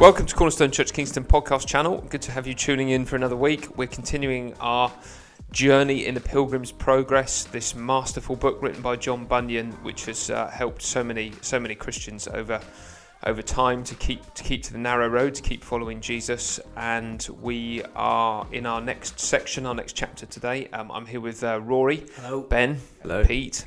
Welcome to Cornerstone Church Kingston podcast channel. Good to have you tuning in for another week. We're continuing our journey in the Pilgrim's Progress, this masterful book written by John Bunyan, which has uh, helped so many so many Christians over over time to keep to keep to the narrow road, to keep following Jesus. And we are in our next section, our next chapter today. Um, I'm here with uh, Rory, Hello. Ben, Hello. Pete,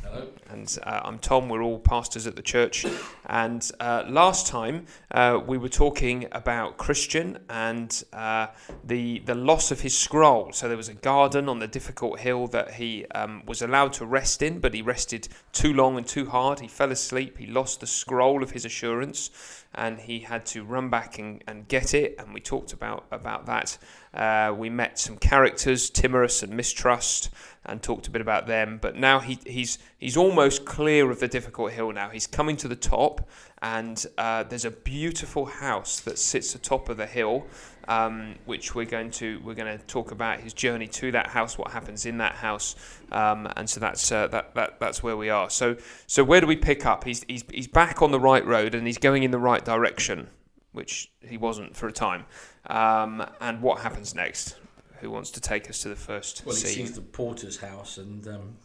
and uh, I'm Tom. We're all pastors at the church. And uh, last time uh, we were talking about Christian and uh, the the loss of his scroll. So there was a garden on the difficult hill that he um, was allowed to rest in, but he rested too long and too hard. He fell asleep. He lost the scroll of his assurance, and he had to run back and, and get it. And we talked about about that. Uh, we met some characters, Timorous and Mistrust, and talked a bit about them. But now he, he's he's almost clear of the difficult hill. Now he's coming to the top, and uh, there's a beautiful house that sits atop of the hill, um, which we're going to we're going to talk about his journey to that house, what happens in that house, um, and so that's uh, that, that that's where we are. So so where do we pick up? He's he's he's back on the right road and he's going in the right direction, which he wasn't for a time. Um, and what happens next? Who wants to take us to the first Well, he scene? sees the porter's house, and um,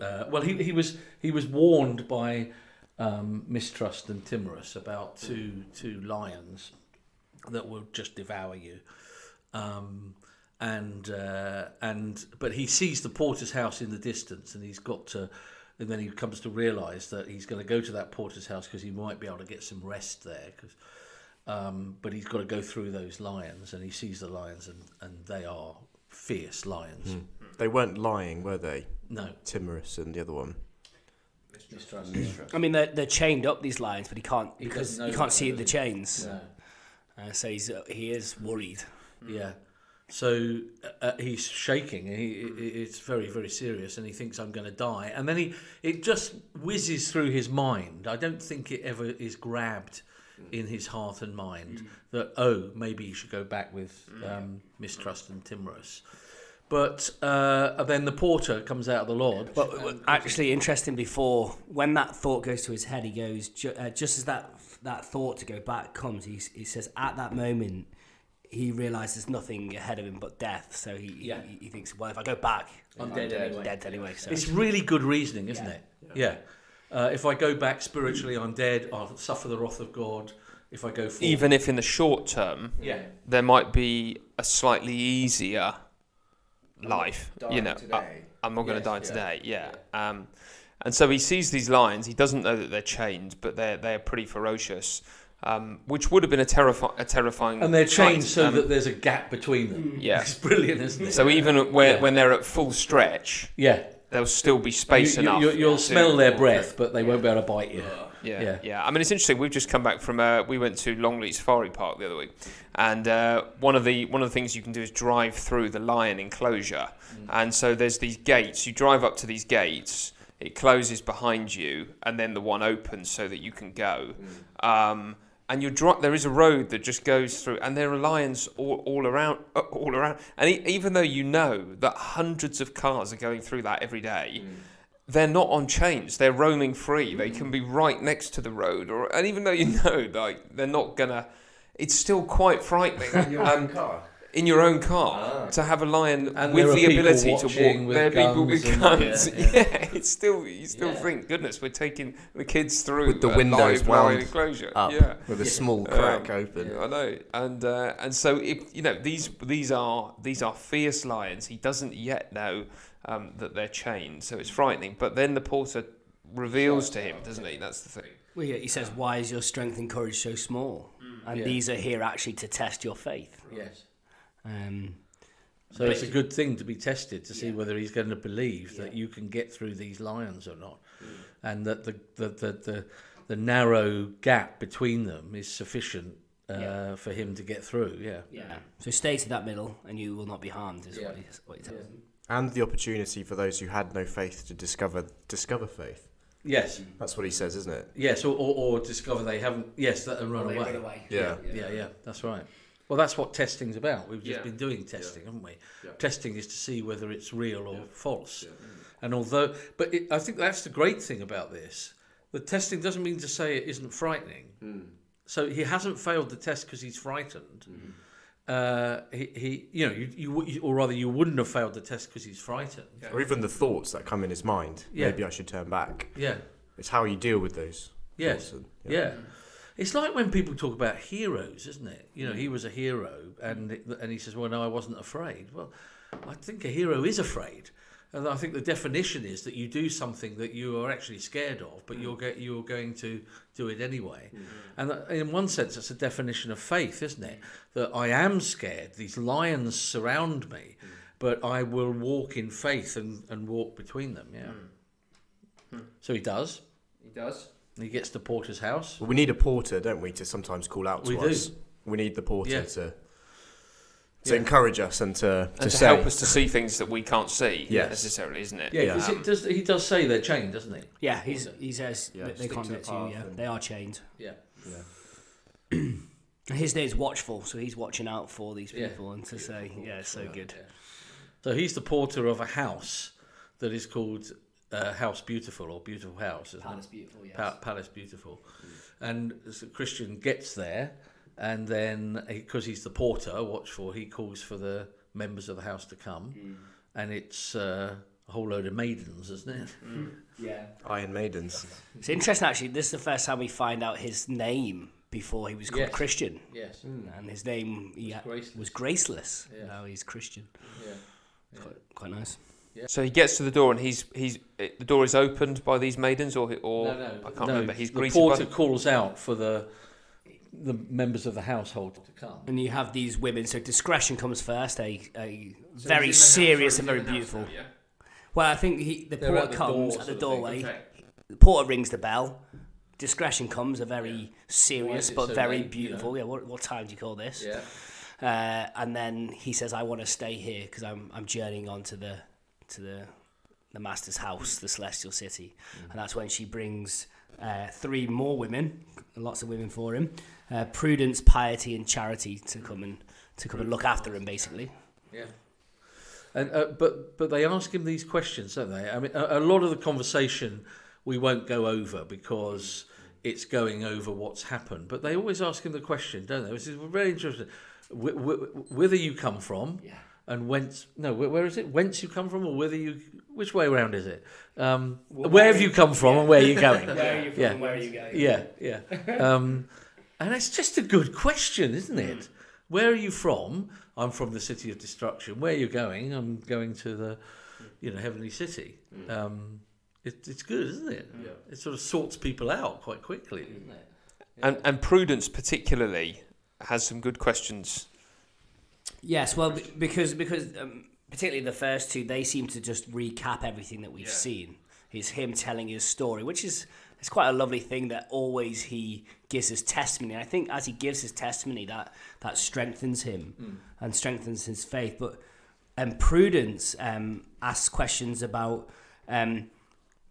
uh, well, he, he was he was warned by um, mistrust and timorous about two two lions that will just devour you, um, and uh, and but he sees the porter's house in the distance, and he's got to. And then he comes to realise that he's going to go to that porter's house because he might be able to get some rest there. 'cause- um, but he's got to go through those lions, and he sees the lions, and, and they are fierce lions. They weren't lying, were they? No, Timorous and the other one. mistrust. I mean, they're, they're chained up these lions, but he can't He because doesn't you can't see the chains. No. Uh, so he's uh, he is worried. Yeah. So uh, he's shaking. He, it's very, very serious, and he thinks I'm going to die. And then he, it just whizzes through his mind. I don't think it ever is grabbed in his heart and mind that oh, maybe he should go back with um, mistrust and timorous. But uh, then the porter comes out of the lodge. But uh, actually, interesting. Before when that thought goes to his head, he goes ju- uh, just as that that thought to go back comes. He he says at that moment he realizes nothing ahead of him but death. So he Yeah. he, he thinks, well, if I go back, I'm I'm dead dead anyway. Dead anyway. So It's really good reasoning, isn't Yeah. it? Yeah. Uh, if I go back spiritually, I'm dead. I'll suffer the wrath of God. If I go forward, Even if in the short term yeah, there might be a slightly easier life, you know, today. I, am not going to Yes, die yeah, today. Yeah. Um, and so he sees these lions. He doesn't know that they're chained, but they're they're pretty ferocious, um, which would have been a, terrifi- a terrifying. and they're chained sight. so Um, that there's a gap between them. Yeah. it's brilliant, isn't it? So even where, Yeah. when they're at full stretch, yeah, there'll still be space you, enough. You, will to- smell their breath, but they won't be able to bite you. Yeah, Yeah. yeah, I mean, it's interesting. We've just come back from. Uh, we went to Longleat Safari Park the other week, and uh, one of the one of the things you can do is drive through the lion enclosure, and so there's these gates. You drive up to these gates. It closes behind you, and then the one opens so that you can go. Um, and you dri- there is a road that just goes through, and there are lions all, all around, all around. And e- even though you know that hundreds of cars are going through that every day, they're not on chains. They're roaming free. They can be right next to the road, or and even though you know like they're not gonna, it's still quite frightening. um, car. In your own car to have a lion And with the ability to walk. There are people with guns guns. and- Yeah, yeah, yeah. it's still you still Yeah. think, goodness, we're taking the kids through With the windows live wound enclosure. Up Yeah. with a small crack Um, open. Yeah, I know, and uh, and so if you know these these are these are fierce lions. He doesn't yet know um, that they're chained, so it's frightening. But then the porter reveals to him, doesn't he? That's the thing. well, yeah, he says, "Why is your strength and courage so small?" And Yeah. these are here actually to test your faith. Yes. Um, So it's a good thing to be tested to see Yeah. whether he's going to believe that you can get through these lions or not, and that the the, the, the the narrow gap between them is sufficient uh, Yeah. for him to get through. Yeah. yeah. So stay to that middle, and you will not be harmed. Is Yeah. what, he, what he tells them. And the opportunity for those who had no faith to discover discover faith. Yes. That's what he says, isn't it? Yes. Or, or, or discover they haven't. Yes. That and run They away. run away. Yeah. Yeah. Yeah. That's right. Well, that's what testing's about. We've just Yeah. been doing testing, haven't we? Yeah. Testing is to see whether it's real or false. Mm. And although, but it, I think that's the great thing about this. The testing doesn't mean to say it isn't frightening. Mm. so he hasn't failed the test because he's frightened. Mm-hmm. Uh, he, he, you know, you, you, or rather, you wouldn't have failed the test because he's frightened. Or even the thoughts that come in his mind. Yeah. Maybe I should turn back. Yeah, It's how you deal with those. Yes. and- yeah. Mm. It's like when people talk about heroes, isn't it? You know, he was a hero, and and he says, "Well, no, I wasn't afraid." Well, I think a hero is afraid, and I think the definition is that you do something that you are actually scared of, but you're go- you're going to do it anyway. Mm-hmm. And uh, in one sense, it's a definition of faith, isn't it? That I am scared; these lions surround me, mm. but I will walk in faith and, and walk between them. Yeah. Mm. Hmm. So he does. He does. He gets to Porter's house. Well, we need a porter, don't we, to sometimes call out to We do. us. We need the porter Yeah. to to Yeah. encourage us and to, to, And to help us to see things that we can't see Yes. necessarily, isn't it? Yeah, Yeah. 'cause it um, does, he does say they're chained, doesn't he? Yeah, he's, he says Yeah, they can't get to you. Yeah, they are chained. Yeah. And His name's watchful, so he's watching out for these Yeah. people and to say, yeah, so good. So he's the porter of a house that is called uh, House Beautiful or Beautiful House, isn't Palace it? beautiful, yes. Pa- Palace Beautiful. And so Christian gets there, and then because he's the porter, watchful, he calls for the members of the house to come, and it's uh, a whole load of maidens, isn't it? Yeah. Iron Maidens. It's interesting, actually. This is the first time we find out his name before he was called Yes. Christian. Yes. And his name he had- Graceless. was Graceless. Yeah. Now he's Christian. Yeah. Quite, quite nice. So he gets to the door and he's he's the door is opened by these maidens or or No, no, I can't no, remember. He's the porter by calls out for the the members of the household to come. And you have these women, so discretion comes first, a, a very serious and very beautiful. Well, I think he, the They're at porter the comes door at the doorway. okay. The porter rings the bell. Discretion comes, a very serious but so very late, you beautiful. Yeah, what, what time do you call this? Yeah. Uh, and then he says, "I want to stay here because I'm I'm journeying on to the to the the master's house, the celestial city." And that's when she brings uh, three more women, lots of women for him, uh, prudence, piety, and charity to come and to come and look after him, basically. Yeah. And uh, but but they ask him these questions, don't they? I mean, a, a lot of the conversation we won't go over because it's going over what's happened. But they always ask him the question, don't they? Which is very interesting. Wh- wh- whither you come from, Yeah. And whence? No, where, where is it? Whence you come from, or whether you? Which way around is it? Um, where have you come from, and where are you going? Where are you from? Yeah. and Where are you going? Yeah, yeah. Um, and it's just a good question, isn't it? Where are you from? I'm from the city of destruction. Where are you going? I'm going to the, you know, heavenly city. Um, it, it's good, isn't it? It sort of sorts people out quite quickly, isn't it? and and Prudence particularly has some good questions. Yes, well, be- because because um, particularly the first two, they seem to just recap everything that we've seen. It's him telling his story, which is it's quite a lovely thing that always he gives his testimony. I think as he gives his testimony, that that strengthens him and strengthens his faith. But um, Prudence um, asks questions about. Um,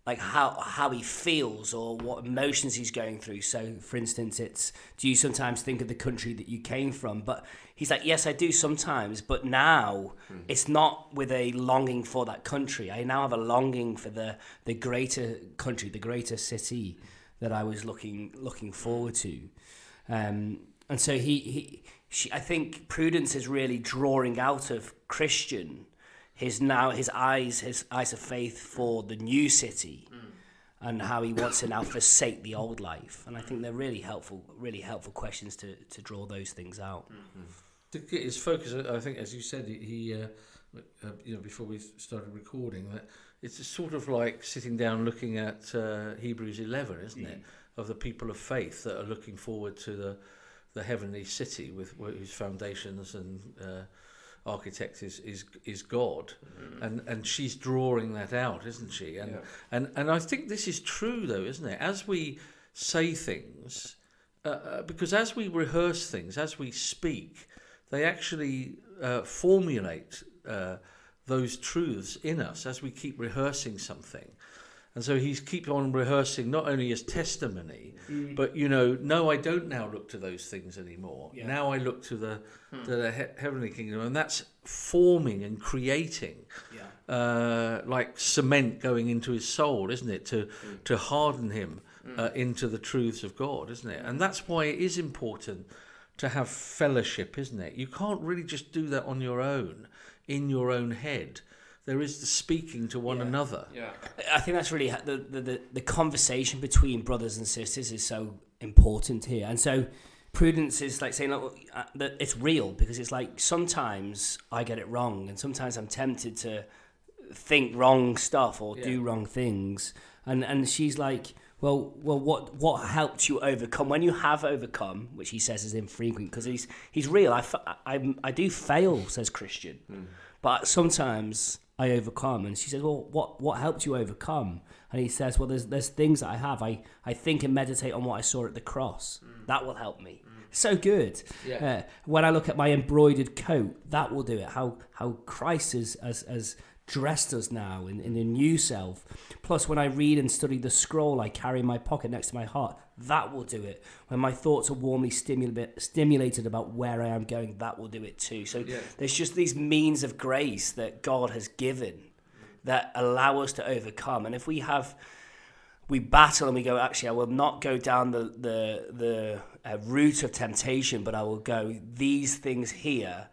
like how how he feels or what emotions he's going through. So, for instance, it's do you sometimes think of the country that you came from? But he's like, yes, I do sometimes, but now it's not with a longing for that country. I now have a longing for the the greater country, the greater city that I was looking looking forward to. Um, and so he, he she, I think Prudence is really drawing out of Christian his now his eyes his eyes of faith for the new city and how he wants to now forsake the old life. And i think they're really helpful really helpful questions to to draw those things out. To get his focus, I think, as you said, he, uh, uh, you know, before we started recording, that it's sort of like sitting down looking at uh, Hebrews 11, isn't it? Of the people of faith that are looking forward to the, the heavenly city with whose foundations and uh, architect is, is, is God. And, and she's drawing that out, isn't she? And, and, and I think this is true, though, isn't it? As we say things, uh, uh, because as we rehearse things, as we speak, they actually uh, formulate uh, those truths in us as we keep rehearsing something. And so he's keep on rehearsing not only his testimony, mm. but you know, no, I don't now look to those things anymore. Yeah. Now I look to the hmm. to the he- heavenly kingdom, and that's forming and creating yeah uh, like cement going into his soul, isn't it? To hmm. to harden him hmm. uh, into the truths of God, isn't it? And that's why it is important to have fellowship, isn't it? You can't really just do that on your own, in your own head. There is the speaking to one Yeah. another. Yeah. I think that's really the, the, the, the conversation between brothers and sisters is so important here. And so prudence is like saying like, uh, that it's real because it's like sometimes I get it wrong and sometimes I'm tempted to think wrong stuff or do wrong things. And and she's like, well, well, what what helped you overcome when you have overcome, which he says is infrequent because he's he's real. I, I, I do fail, says Christian, but sometimes I overcome. And she says, well, what what helped you overcome? And he says, well, there's there's things that I have. I I think and meditate on what I saw at the cross. That will help me. So good. Yeah. Uh, when I look at my embroidered coat, that will do it. How how Christ has has, has dressed us now in, in a new self. Plus, when I read and study the scroll I carry in my pocket next to my heart, that will do it. When my thoughts are warmly stimula- stimulated about where I am going, that will do it too. So Yeah. there's just these means of grace that God has given that allow us to overcome. And if we have we battle and we go actually i will not go down the the the uh, route of temptation but i will go these things here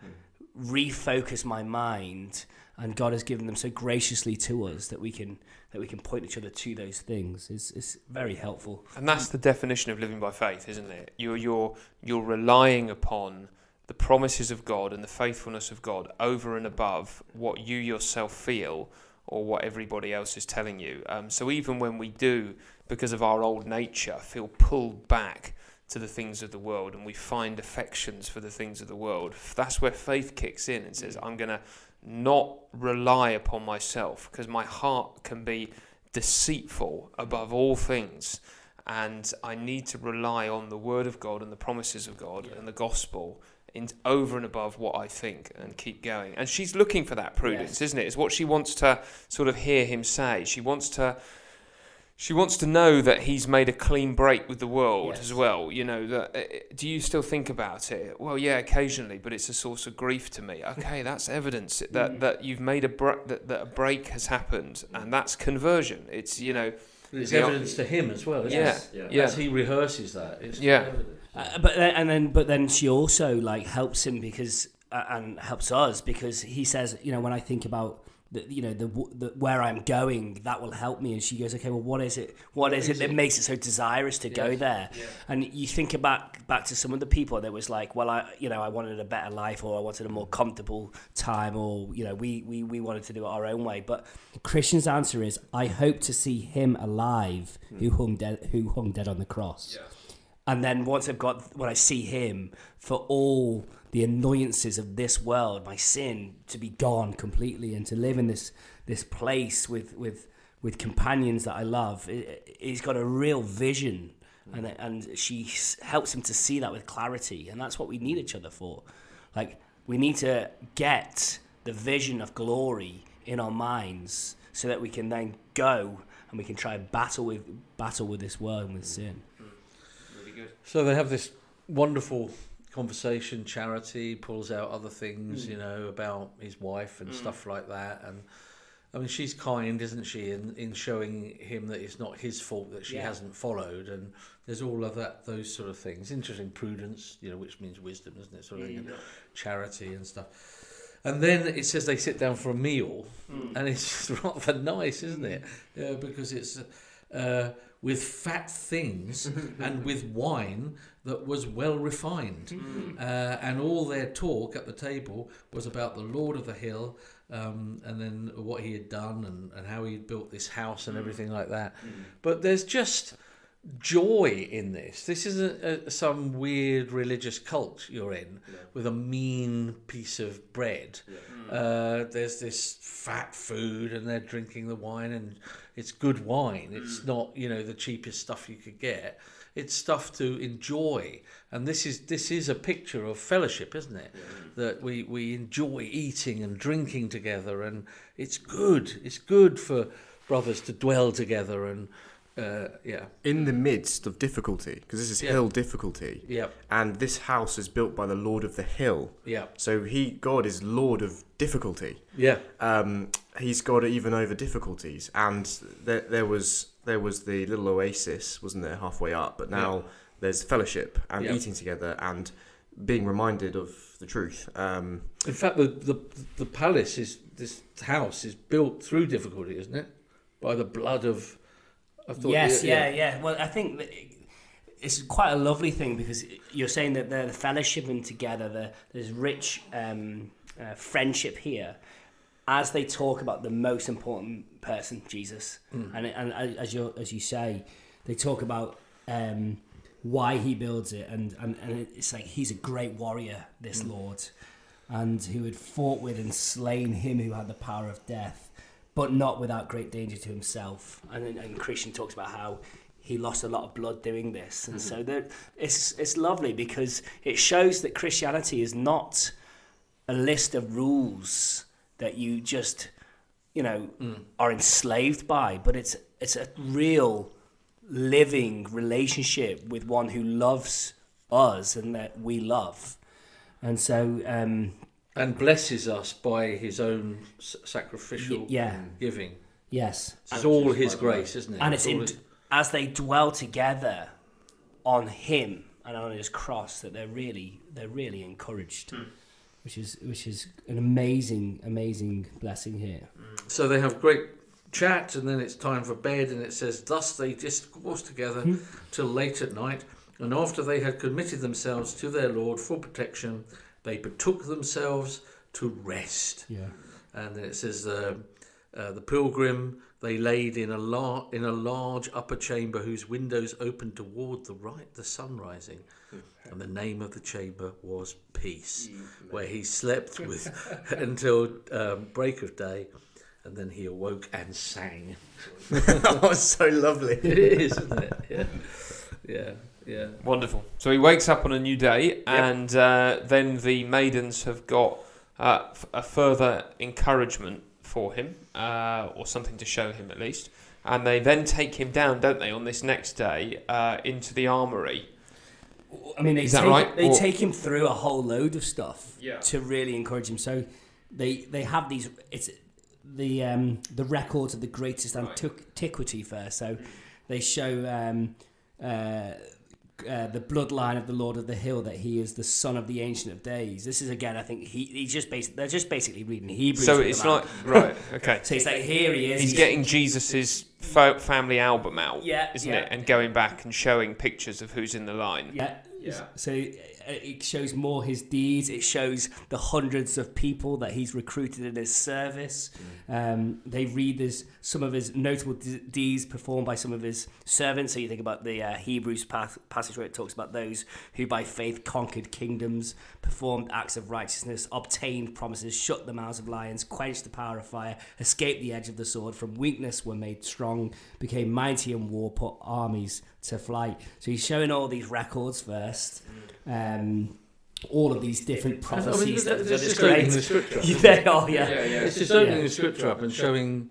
refocus my mind and god has given them so graciously to us that we can that we can point each other to those things is, it's very helpful And that's the definition of living by faith, isn't it? You're you're you're relying upon the promises of God and the faithfulness of God over and above what you yourself feel or what everybody else is telling you. Um, so even when we do, because of our old nature, feel pulled back to the things of the world and we find affections for the things of the world, that's where faith kicks in and says, I'm going to not rely upon myself because my heart can be deceitful above all things and I need to rely on the word of God and the promises of God and the gospel in over and above what I think and keep going. And she's looking for that prudence, Yes. isn't it? It's what she wants to sort of hear him say. She wants to she wants to know that he's made a clean break with the world Yes. as well. You know, that uh, do you still think about it? Well, yeah, occasionally, but it's a source of grief to me. Okay, that's evidence that, that you've made a bre- that, that a break has happened, and that's conversion. It's you know, It's Yeah. evidence to him as well, isn't yeah, it? Yeah. yeah, As he rehearses that, it's Yeah. evidence. Uh, but then, and then but then she also like helps him because uh, and helps us because he says you know when I think about the, you know the, the where I'm going that will help me. And she goes okay well what is it what is, it that makes it so desirous to go Yes. there? and you think back back to some of the people that was like well I you know I wanted a better life or I wanted a more comfortable time or you know we we, we wanted to do it our own way. But Christian's answer is I hope to see him alive who hung dead who hung dead on the cross and then once I've got when I see him for all the annoyances of this world, my sin to be gone completely, and to live in this this place with with with companions that I love, he's got a real vision, mm. and and she helps him to see that with clarity, and that's what we need each other for. Like we need to get the vision of glory in our minds, so that we can then go and we can try and battle with battle with this world and with mm. sin. So they have this wonderful conversation. Charity pulls out other things, you know, about his wife and stuff like that. And I mean, she's kind, isn't she, in, in showing him that it's not his fault that she Yeah. hasn't followed. And there's all of that, those sort of things. Interesting prudence, you know, which means wisdom, isn't it? Sort of thing, and charity and stuff. And then it says they sit down for a meal, and it's rather nice, isn't it? Uh, because it's uh, with fat things and with wine that was well refined. Uh, and all their talk at the table was about the Lord of the Hill um, and then what he had done and, and how he had built this house and everything like that. But there's just joy in this. This isn't a, some weird religious cult you're in with a mean piece of bread. Uh, there's this fat food, and they're drinking the wine, and it's good wine. It's mm. not you know the cheapest stuff you could get. It's stuff to enjoy, and this is this is a picture of fellowship, isn't it? That we we enjoy eating and drinking together, and it's good. It's good for brothers to dwell together and Uh, yeah, In the midst of difficulty, because this is Yeah. hill difficulty, yeah, and this house is built by the Lord of the hill. yeah, So he, God, is Lord of difficulty. yeah. Um, he's God even over difficulties, and there, there was there was the little oasis, wasn't there, halfway up? But now there's fellowship and Yeah. eating together and being reminded of the truth. Um, In fact, the, the the palace is this house is built through difficulty, isn't it? By the blood of. I thought yes, yeah, yeah, Well, I think that it's quite a lovely thing because you're saying that they're the fellowshipping together. The, there's rich um, uh, friendship here as they talk about the most important person, Jesus. And, and as you as you say, they talk about um, why he builds it, and, and, and it's like he's a great warrior, this Lord, and who had fought with and slain him who had the power of death, but not without great danger to himself. And, and Christian talks about how he lost a lot of blood doing this, and so that it's it's lovely because it shows that Christianity is not a list of rules that you just you know are enslaved by, but it's it's a real living relationship with one who loves us and that we love. And so, um, and blesses us by his own sacrificial Y- yeah. giving. yes. It's all his grace, isn't it? And it's all in, his- as they dwell together on him and on his cross that they're really they're really encouraged. Which is which is an amazing amazing blessing here. So they have great chat, and then it's time for bed, and it says, Thus they discoursed together hmm. till late at night, and after they had committed themselves to their Lord for protection, they betook themselves to rest. Yeah. And then it says, uh, uh, The pilgrim they laid in a, lar- in a large upper chamber whose windows opened toward the right, the sun rising. And the name of the chamber was Peace, where he slept with until um, break of day, and then he awoke and sang. that was so lovely. It is, isn't it? Yeah, yeah, yeah. Wonderful. So he wakes up on a new day, and uh, then the maidens have got uh, f- a further encouragement for him, uh, or something to show him at least. And they then take him down, don't they, on this next day uh, into the armory. I mean, they Is that take, right? They Or- take him through a whole load of stuff Yeah. to really encourage him. So they they have these. It's the um, the records of the greatest antiquity first. So they show um, uh, uh, the bloodline of the Lord of the Hill that he is the son of the Ancient of Days. This is again, I think he he just basically they're just basically reading Hebrews. So it's like right, okay. So it's like here he is. He's getting Jesus's family album out, Yeah, isn't yeah. it? And going back and showing pictures of who's in the line. Yeah. Yeah. So uh, it shows more his deeds. It shows the hundreds of people that he's recruited in his service. Um, they read this, some of his notable deeds performed by some of his servants. So you think about the uh, Hebrews pas- passage where it talks about those who by faith conquered kingdoms, performed acts of righteousness, obtained promises, shut the mouths of lions, quenched the power of fire, escaped the edge of the sword, from weakness were made strong, became mighty in war, put armies to flight. So he's showing all these records first. Um, all of these different I mean, prophecies. that- that, that's that is just opening great. the scripture. they are, yeah. It's just opening Yeah. the scripture up and showing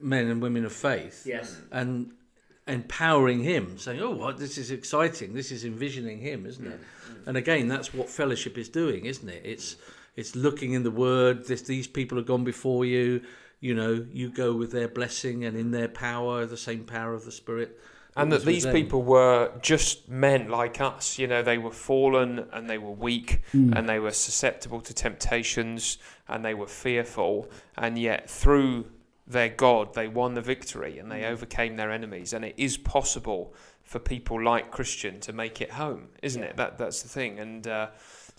men and women of faith. Yes. and empowering him, saying, "Oh, what this is exciting! This is envisioning him, isn't it?" And again, that's what fellowship is doing, isn't it? It's it's looking in the Word. This these people have gone before you. You know, you go with their blessing and in their power, the same power of the Spirit. And that these people were just men like us. You know, they were fallen and they were weak and they were susceptible to temptations and they were fearful, and yet through their God, they won the victory and they overcame their enemies. And it is possible for people like Christian to make it home, isn't it? That that's the thing, and. Uh,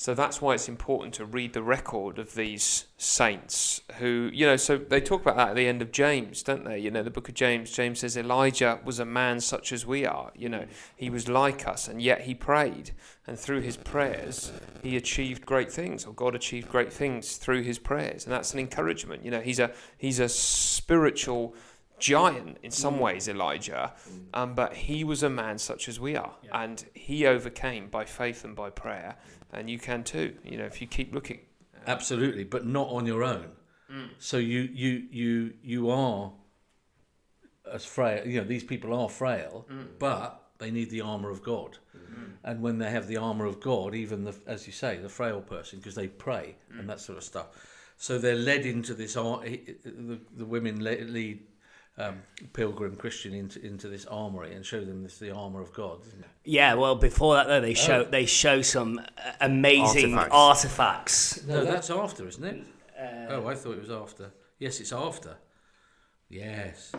so that's why it's important to read the record of these saints who, you know, so they talk about that at the end of James, don't they? You know, the book of James, James says Elijah was a man such as we are. You know, he was like us, and yet he prayed. And through his prayers, he achieved great things, or God achieved great things through his prayers. And that's an encouragement. You know, he's a, he's a spiritual giant in some ways, Elijah, um, but he was a man such as we are. And he overcame by faith and by prayer. And you can too, you know, if you keep looking. Absolutely, but not on your own. Mm. So you you you you are as frail. You know, these people are frail, mm. but they need the armor of God. Mm-hmm. And when they have the armor of God, even the, as you say, the frail person, because they pray and mm. that sort of stuff. So they're led into this. Uh, ar- The, the women lead um, pilgrim Christian into into this armory and show them this the armor of God. Yeah, well, before that though, they show Oh. they show some uh, amazing Artifacts. artifacts. No, that's after, isn't it? Uh, oh, I thought it was after. Yes, it's after. Yes,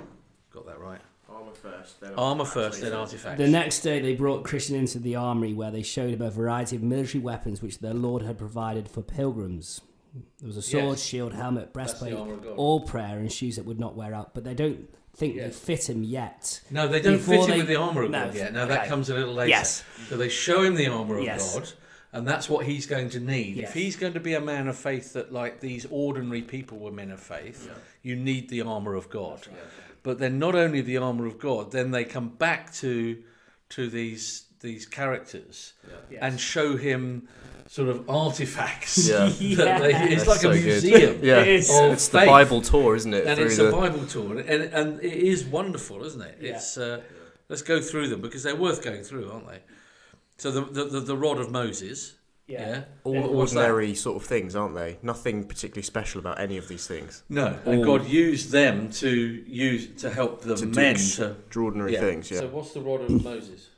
got that right. Armor first, then Armor first, then artifacts. The next day, they brought Christian into the armory where they showed him a variety of military weapons which their Lord had provided for pilgrims. There was a sword, Yes. shield, helmet, breastplate, armour of God. all prayer, and shoes that would not wear out. But they don't think they fit him yet. No, they don't Before fit they- him with the armour of no, God yet. No, that okay. comes a little later. Yes. So they show him the armour of Yes. God, and that's what he's going to need. Yes. If he's going to be a man of faith that, like these ordinary people were men of faith, you need the armour of God. But then, not only the armour of God, then they come back to to these these characters and show him sort of artifacts. Yeah. that they, it's That's like so a good. museum. Yeah, It is. of it's the. Bible tour, isn't it? and it's the, a Bible tour, and, and, and it is wonderful, isn't it? It's uh, let's go through them because they're worth going through, aren't they? So the the, the, the rod of Moses, yeah, all What- what's that? ordinary sort of things, aren't they? Nothing particularly special about any of these things. No, and God used them to use to help the To do men ex- to Extraordinary yeah. things, yeah. So what's the rod of Moses?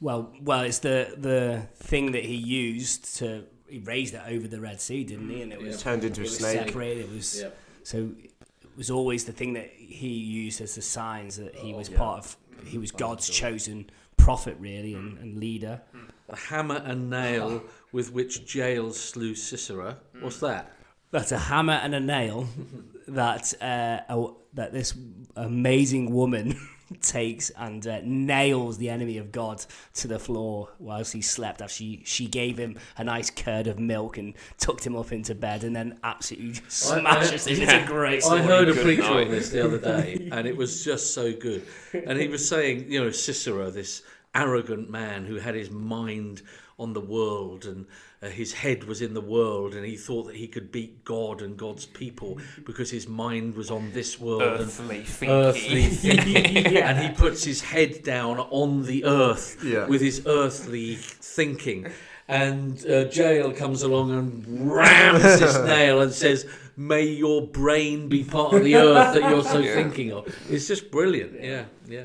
Well, well, it's the the thing that he used to. He raised it over the Red Sea, didn't he? And it mm, was Turned into a snake. separated. It was Yeah. so. It was always the thing that he used as the signs that he oh, was yeah. part of. He was God's chosen prophet, really, and, and leader. Mm. The hammer and nail with which Jael slew Sisera. Mm. What's that? That's a hammer and a nail that uh, that this amazing woman takes and uh, nails the enemy of God to the floor whilst he slept. After she she gave him a nice curd of milk and tucked him up into bed, and then absolutely smashes him. It's a great story. I heard a preacher on this the other day, and it was just so good. And he was saying, you know, Sisera, this arrogant man who had his mind on the world and uh, his head was in the world, and he thought that he could beat God and God's people because his mind was on this world Earthly and thinking. earthly thinking. And he puts his head down on the earth Yeah. with his earthly thinking. And uh, Jael comes along and rams his nail and says, May your brain be part of the earth that you're so Yeah. thinking of. It's just brilliant. Yeah, yeah.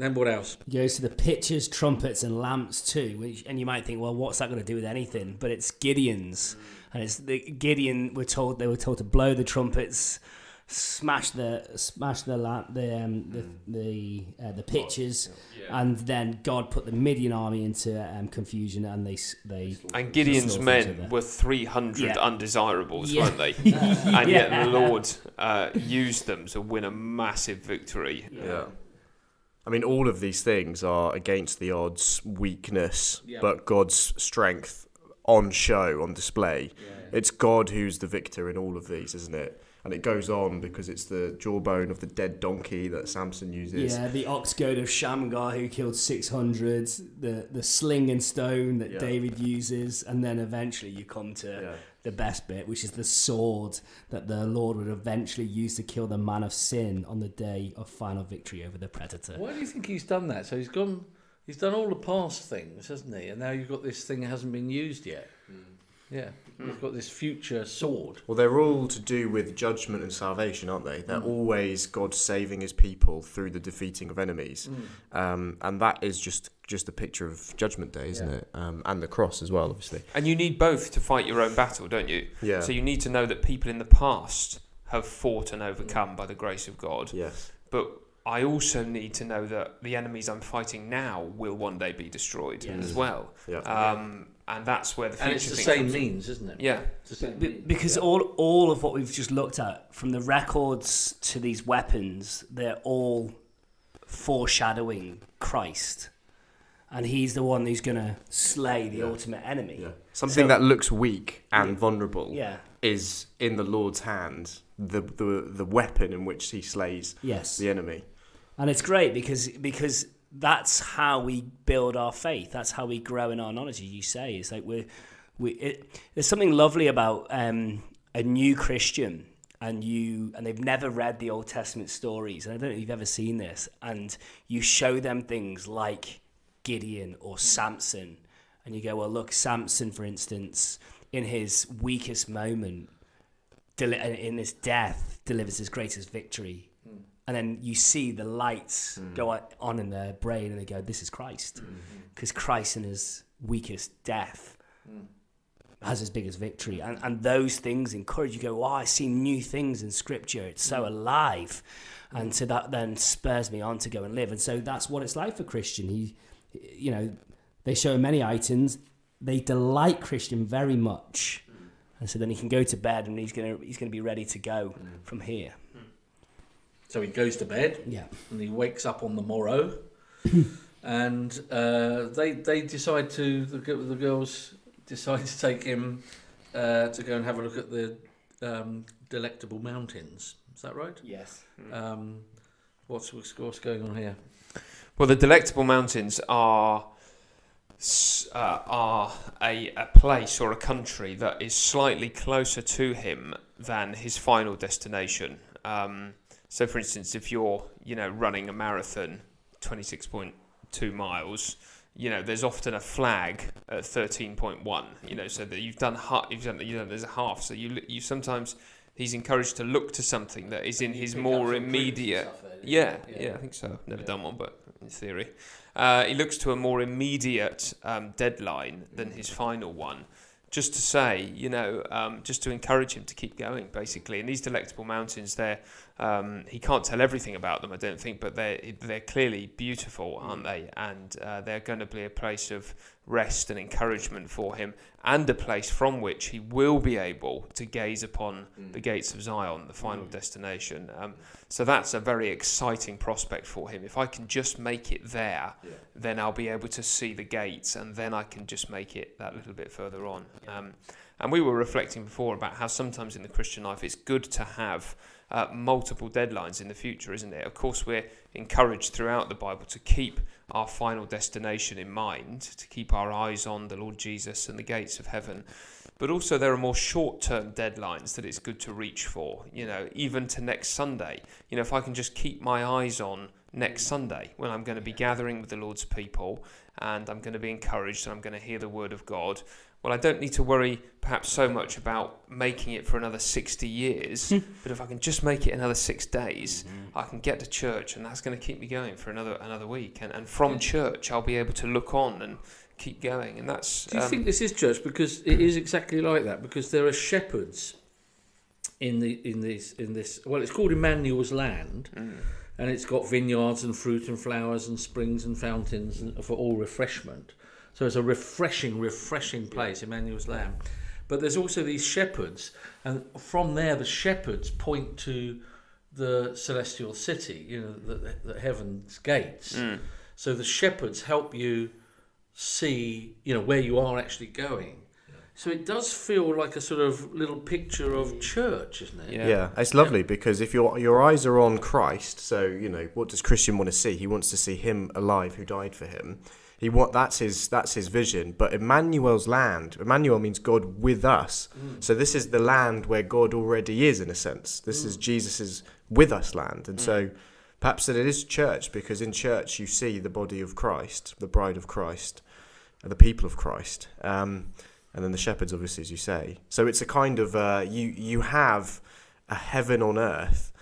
Then what else? He goes to the pitchers, trumpets, and lamps too. Which, and you might think, well, what's that going to do with anything? But it's Gideon's, and it's the Gideon. We're told they were told to blow the trumpets, smash the smash the lamp, the um, the the, uh, the pitchers, and then God put the Midian army into um, confusion, and they s- they And Gideon's men were 300 Yeah. undesirables, Yeah. weren't they? and yet the Lord uh, used them to win a massive victory. Yeah. I mean, all of these things are against the odds, weakness, Yeah. but God's strength on show, on display. It's God who's the victor in all of these, isn't it? And it goes on because it's the jawbone of the dead donkey that Samson uses. Yeah, the ox goad of Shamgar who killed 600, the, the sling and stone that Yeah. David uses, and then eventually you come to Yeah. The best bit, which is the sword that the Lord would eventually use to kill the man of sin on the day of final victory over the predator. Why do you think he's done that? So he's gone, he's done all the past things, hasn't he? And now you've got this thing that hasn't been used yet. Hmm. Yeah, you've got this future sword. Well, they're all to do with judgment and salvation, aren't they? They're always God saving his people through the defeating of enemies. Um, and that is just, just a picture of Judgment Day, isn't Yeah. it? Um, and the cross as well, obviously. And you need both to fight your own battle, don't you? Yeah. So you need to know that people in the past have fought and overcome by the grace of God. yes. But I also need to know that the enemies I'm fighting now will one day be destroyed Yes. as well. Yeah. Um, and that's where the future And it's the thing same comes in. means, isn't it? Yeah. It's the same Be- means. because Yeah. all all of what we've just looked at, from the records to these weapons, they're all foreshadowing Christ, and He's the one who's going to slay the Yeah. ultimate enemy. Yeah. Something So- that looks weak and Yeah. vulnerable Yeah. is in the Lord's hand, the, the the weapon in which he slays Yes. the enemy. And it's great because because that's how we build our faith. That's how we grow in our knowledge. As you say, it's like we're we. It, there's something lovely about um, a new Christian and you and they've never read the Old Testament stories, and I don't know if you've ever seen this, and you show them things like Gideon or Samson, and you go, well, look, Samson, for instance, in his weakest moment, in his death, delivers his greatest victory. And then you see the lights mm. go on- in their brain, and they go, "This is Christ," mm-hmm. because Christ in his weakest death mm. has his biggest victory. And, and those things encourage you, go, oh, I see new things in scripture. It's so mm. alive. And so that then spurs me on to go and live. And so that's what it's like for Christian. He, you know, they show him many items. They delight Christian very much. And so then he can go to bed and he's going to he's going to be ready to go from here. So he goes to bed Yeah. and he wakes up on the morrow, and uh, they they decide to the, the girls decide to take him uh, to go and have a look at the um, delectable mountains. Is that right? Yes. Um, what's what's going on here? Well, the Delectable Mountains are uh, are a, a place or a country that is slightly closer to him than his final destination. Um, so, for instance, if you're you know running a marathon, twenty six point two miles, you know there's often a flag at thirteen point one. You know, so that you've done half. You've done you know there's a half. So you you sometimes he's encouraged to look to something that is in his more immediate. Yeah, yeah, I think so. Never done one, but in theory, uh, he looks to a more immediate um, deadline than his final one. Just to say, you know, um, just to encourage him to keep going, basically. And these delectable mountains, they're um, he can't tell everything about them, I don't think, but they're they're clearly beautiful, aren't they? And uh, they're going to be a place of rest and encouragement for him, and a place from which he will be able to gaze upon the gates of Zion, the final destination. Um, so that's a very exciting prospect for him. If I can just make it there, then I'll be able to see the gates, and then I can just make it that little bit further on. Um, and we were reflecting before about how sometimes in the Christian life it's good to have uh, multiple deadlines in the future, isn't it? Of course, we're encouraged throughout the Bible to keep our final destination in mind, to keep our eyes on the Lord Jesus and the gates of heaven. But also, there are more short term deadlines that it's good to reach for, you know, even to next Sunday. You know, if I can just keep my eyes on next Sunday when I'm going to be gathering with the Lord's people and I'm going to be encouraged and I'm going to hear the word of God. Well, I don't need to worry perhaps so much about making it for another 60 years, hmm. but if I can just make it another six days, mm-hmm. I can get to church and that's going to keep me going for another another week. And, and from church, I'll be able to look on and keep going. And that's. Do you um, think this is church? Because it is exactly like that. Because there are shepherds in the in this in this. Well, it's called Emmanuel's land, mm. and it's got vineyards and fruit and flowers and springs and fountains and, for all refreshment. So it's a refreshing, refreshing place, Emmanuel's land. But there's also these shepherds, and from there the shepherds point to the celestial city, you know, the, the, the heaven's gates. Mm. So the shepherds help you see, you know, where you are actually going. So it does feel like a sort of little picture of church, isn't it? Yeah. Yeah, it's lovely because if your your eyes are on Christ, so you know what does Christian want to see? He wants to see Him alive, who died for him. He want that's his that's his vision. But Emmanuel's land, Emmanuel means God with us. Mm. So this is the land where God already is, in a sense. This is mm. Jesus's with us land, and mm. so perhaps that it is church because in church you see the body of Christ, the bride of Christ, the people of Christ. Um, and then the shepherds, obviously, as you say. So it's a kind of uh, you you have a heaven on earth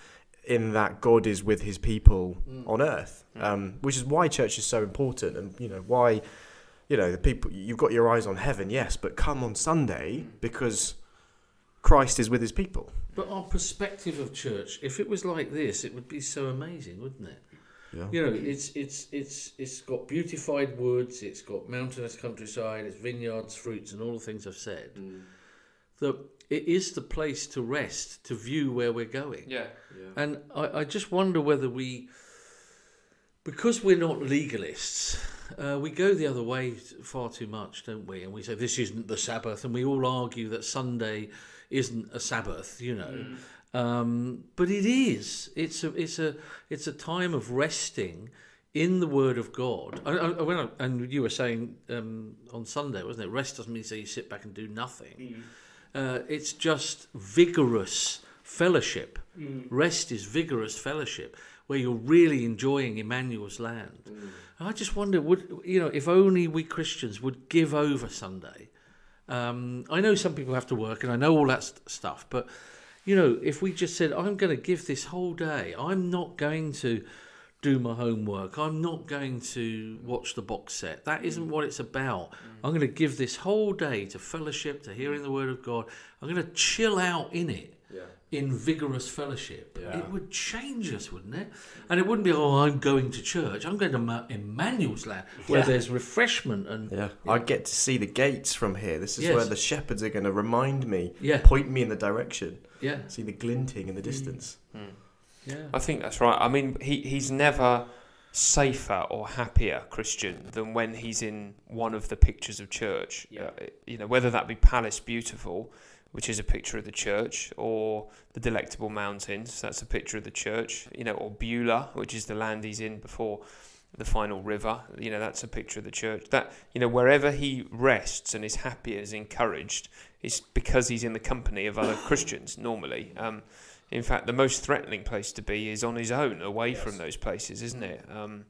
in that God is with His people on earth, um, which is why church is so important, and you know why you know the people you've got your eyes on heaven, yes, but come on Sunday because Christ is with His people. But our perspective of church, if it was like this, it would be so amazing, wouldn't it? Yeah. You know, it's it's it's it's got beautified woods, it's got mountainous countryside, it's vineyards, fruits, and all the things I've said. That it is the place to rest, to view where we're going. Yeah. And I, I just wonder whether we, because we're not legalists, uh, we go the other way far too much, don't we? And we say this isn't the Sabbath, and we all argue that Sunday isn't a Sabbath, you know. Um, but it is. It's a it's a it's a time of resting in the Word of God. I, I, when I, and you were saying um, on Sunday, wasn't it? Rest doesn't mean say you sit back and do nothing. Uh, it's just vigorous fellowship. Rest is vigorous fellowship, where you're really enjoying Emmanuel's land. And I just wonder, would you know, if only we Christians would give over Sunday. Um, I know some people have to work, and I know all that st- stuff, but you know, if we just said, "I'm going to give this whole day. I'm not going to." do my homework. I'm not going to watch the box set. That isn't mm. what it's about. Mm. I'm going to give this whole day to fellowship, to hearing the word of God. I'm going to chill out in it. In vigorous fellowship, Yeah. it would change us, wouldn't it? And it wouldn't be, oh, I'm going to church. I'm going to Ma- Emmanuel's land, where Yeah. there's refreshment and Yeah, I get to see the gates from here. This is Yes. where the shepherds are going to remind me, Yeah. point me in the direction. yeah, See the glinting in the distance. yeah. I think that's right. I mean, he, he's never safer or happier Christian than when he's in one of the pictures of church. Yeah. Uh, you know, whether that be Palace Beautiful, which is a picture of the church, or the Delectable Mountains, that's a picture of the church. You know, or Beulah, which is the land he's in before the final river. You know, that's a picture of the church. That you know, wherever he rests and is happy, and is encouraged, it's because he's in the company of other Christians normally. Um, in fact, the most threatening place to be is on his own, away from those places, isn't it? Um,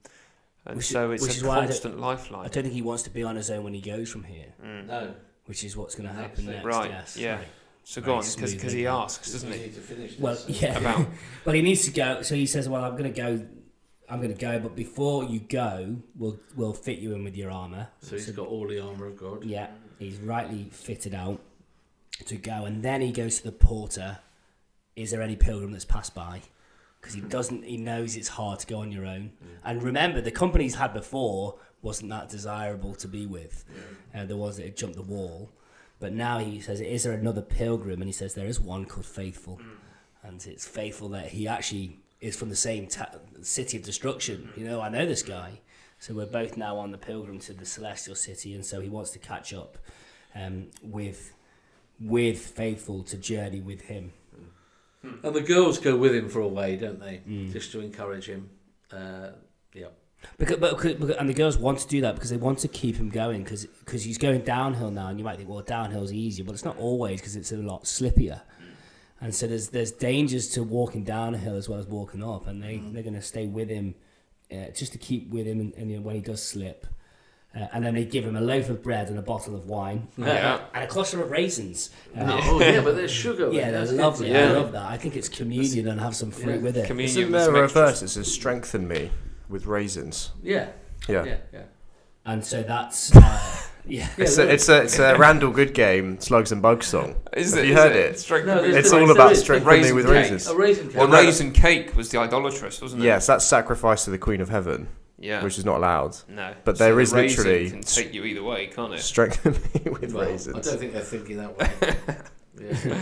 and Which so it's a is why I don't- I don't think he wants to be on his own when he goes from here, Mm. No. Which is what's going to happen next. Right, Yes. yeah. Right. So Very go on, because he asks, doesn't We he? need to finish. Well, yeah. About Well, he needs to go. So he says, "Well, I'm going to go. I'm going to go, but before you go, we'll we'll fit you in with your armor." So he's got all the armour of God. Yeah, he's rightly fitted out to go, and then he goes to the porter. Is there any pilgrim that's passed by? Because he doesn't. He knows it's hard to go on your own. And remember, the company he's had before wasn't that desirable to be with. Uh, the ones that had jumped the wall. But now he says, "Is there another pilgrim?" And he says, "There is one called Faithful." and it's faithful that he actually is from the same ta- city of destruction. You know, I know this guy, so we're both now on the pilgrim to the celestial city, and so he wants to catch up um, with with faithful to journey with him. And the girls go with him for a way, don't they? Mm. Just to encourage him. Uh, yeah. Because, but, and the girls want to do that because they want to keep him going because he's going downhill now, and you might think, well, downhill's easier, but it's not always because it's a lot slippier. And so there's there's dangers to walking downhill as well as walking up, and they they're going to stay with him uh, just to keep with him, and, and you know, when he does slip. Uh, and then they give him a loaf of bread and a bottle of wine Yeah. and a cluster of raisins. Uh, Oh, yeah, but there's sugar. yeah, they're That's lovely. good. I love that. I think it's communion and have some fruit Yeah. with it. communion. Isn't with there some a extras. verse that says, strengthen me with raisins? Yeah. Yeah. Yeah. Yeah. And so that's uh, yeah. It's, Yeah, a, it's, a, it's a Randall Goodgame, Slugs and Bugs song. Is Have it, you is heard it? it? Strength No, of there's me. It's all about strengthening me Raisin with cake. raisins. A raisin cake. Well, no, raisin cake was the idolatrous, wasn't it? Yes, that's sacrifice to the Queen of Heaven, Yeah. which is not allowed. no. but So there the is literally- can take you either way, can't it? Strengthen me with Well, I don't think they're thinking that way. yeah.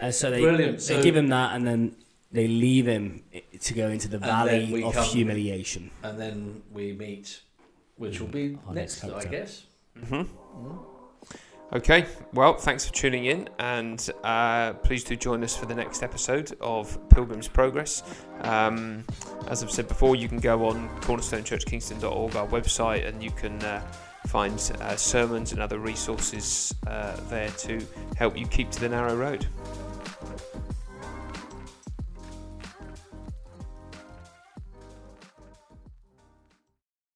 And so they, Brilliant. they So- give him that, and then they leave him to go into the valley of come- humiliation. And then we meet, which hmm. will be next next, I chapter. guess. Mm-hmm. hmm Okay, well, thanks for tuning in, and uh, please do join us for the next episode of Pilgrim's Progress. Um, as I've said before, you can go on cornerstonechurchkingston.org, our website, and you can uh, find uh, sermons and other resources uh, there to help you keep to the narrow road.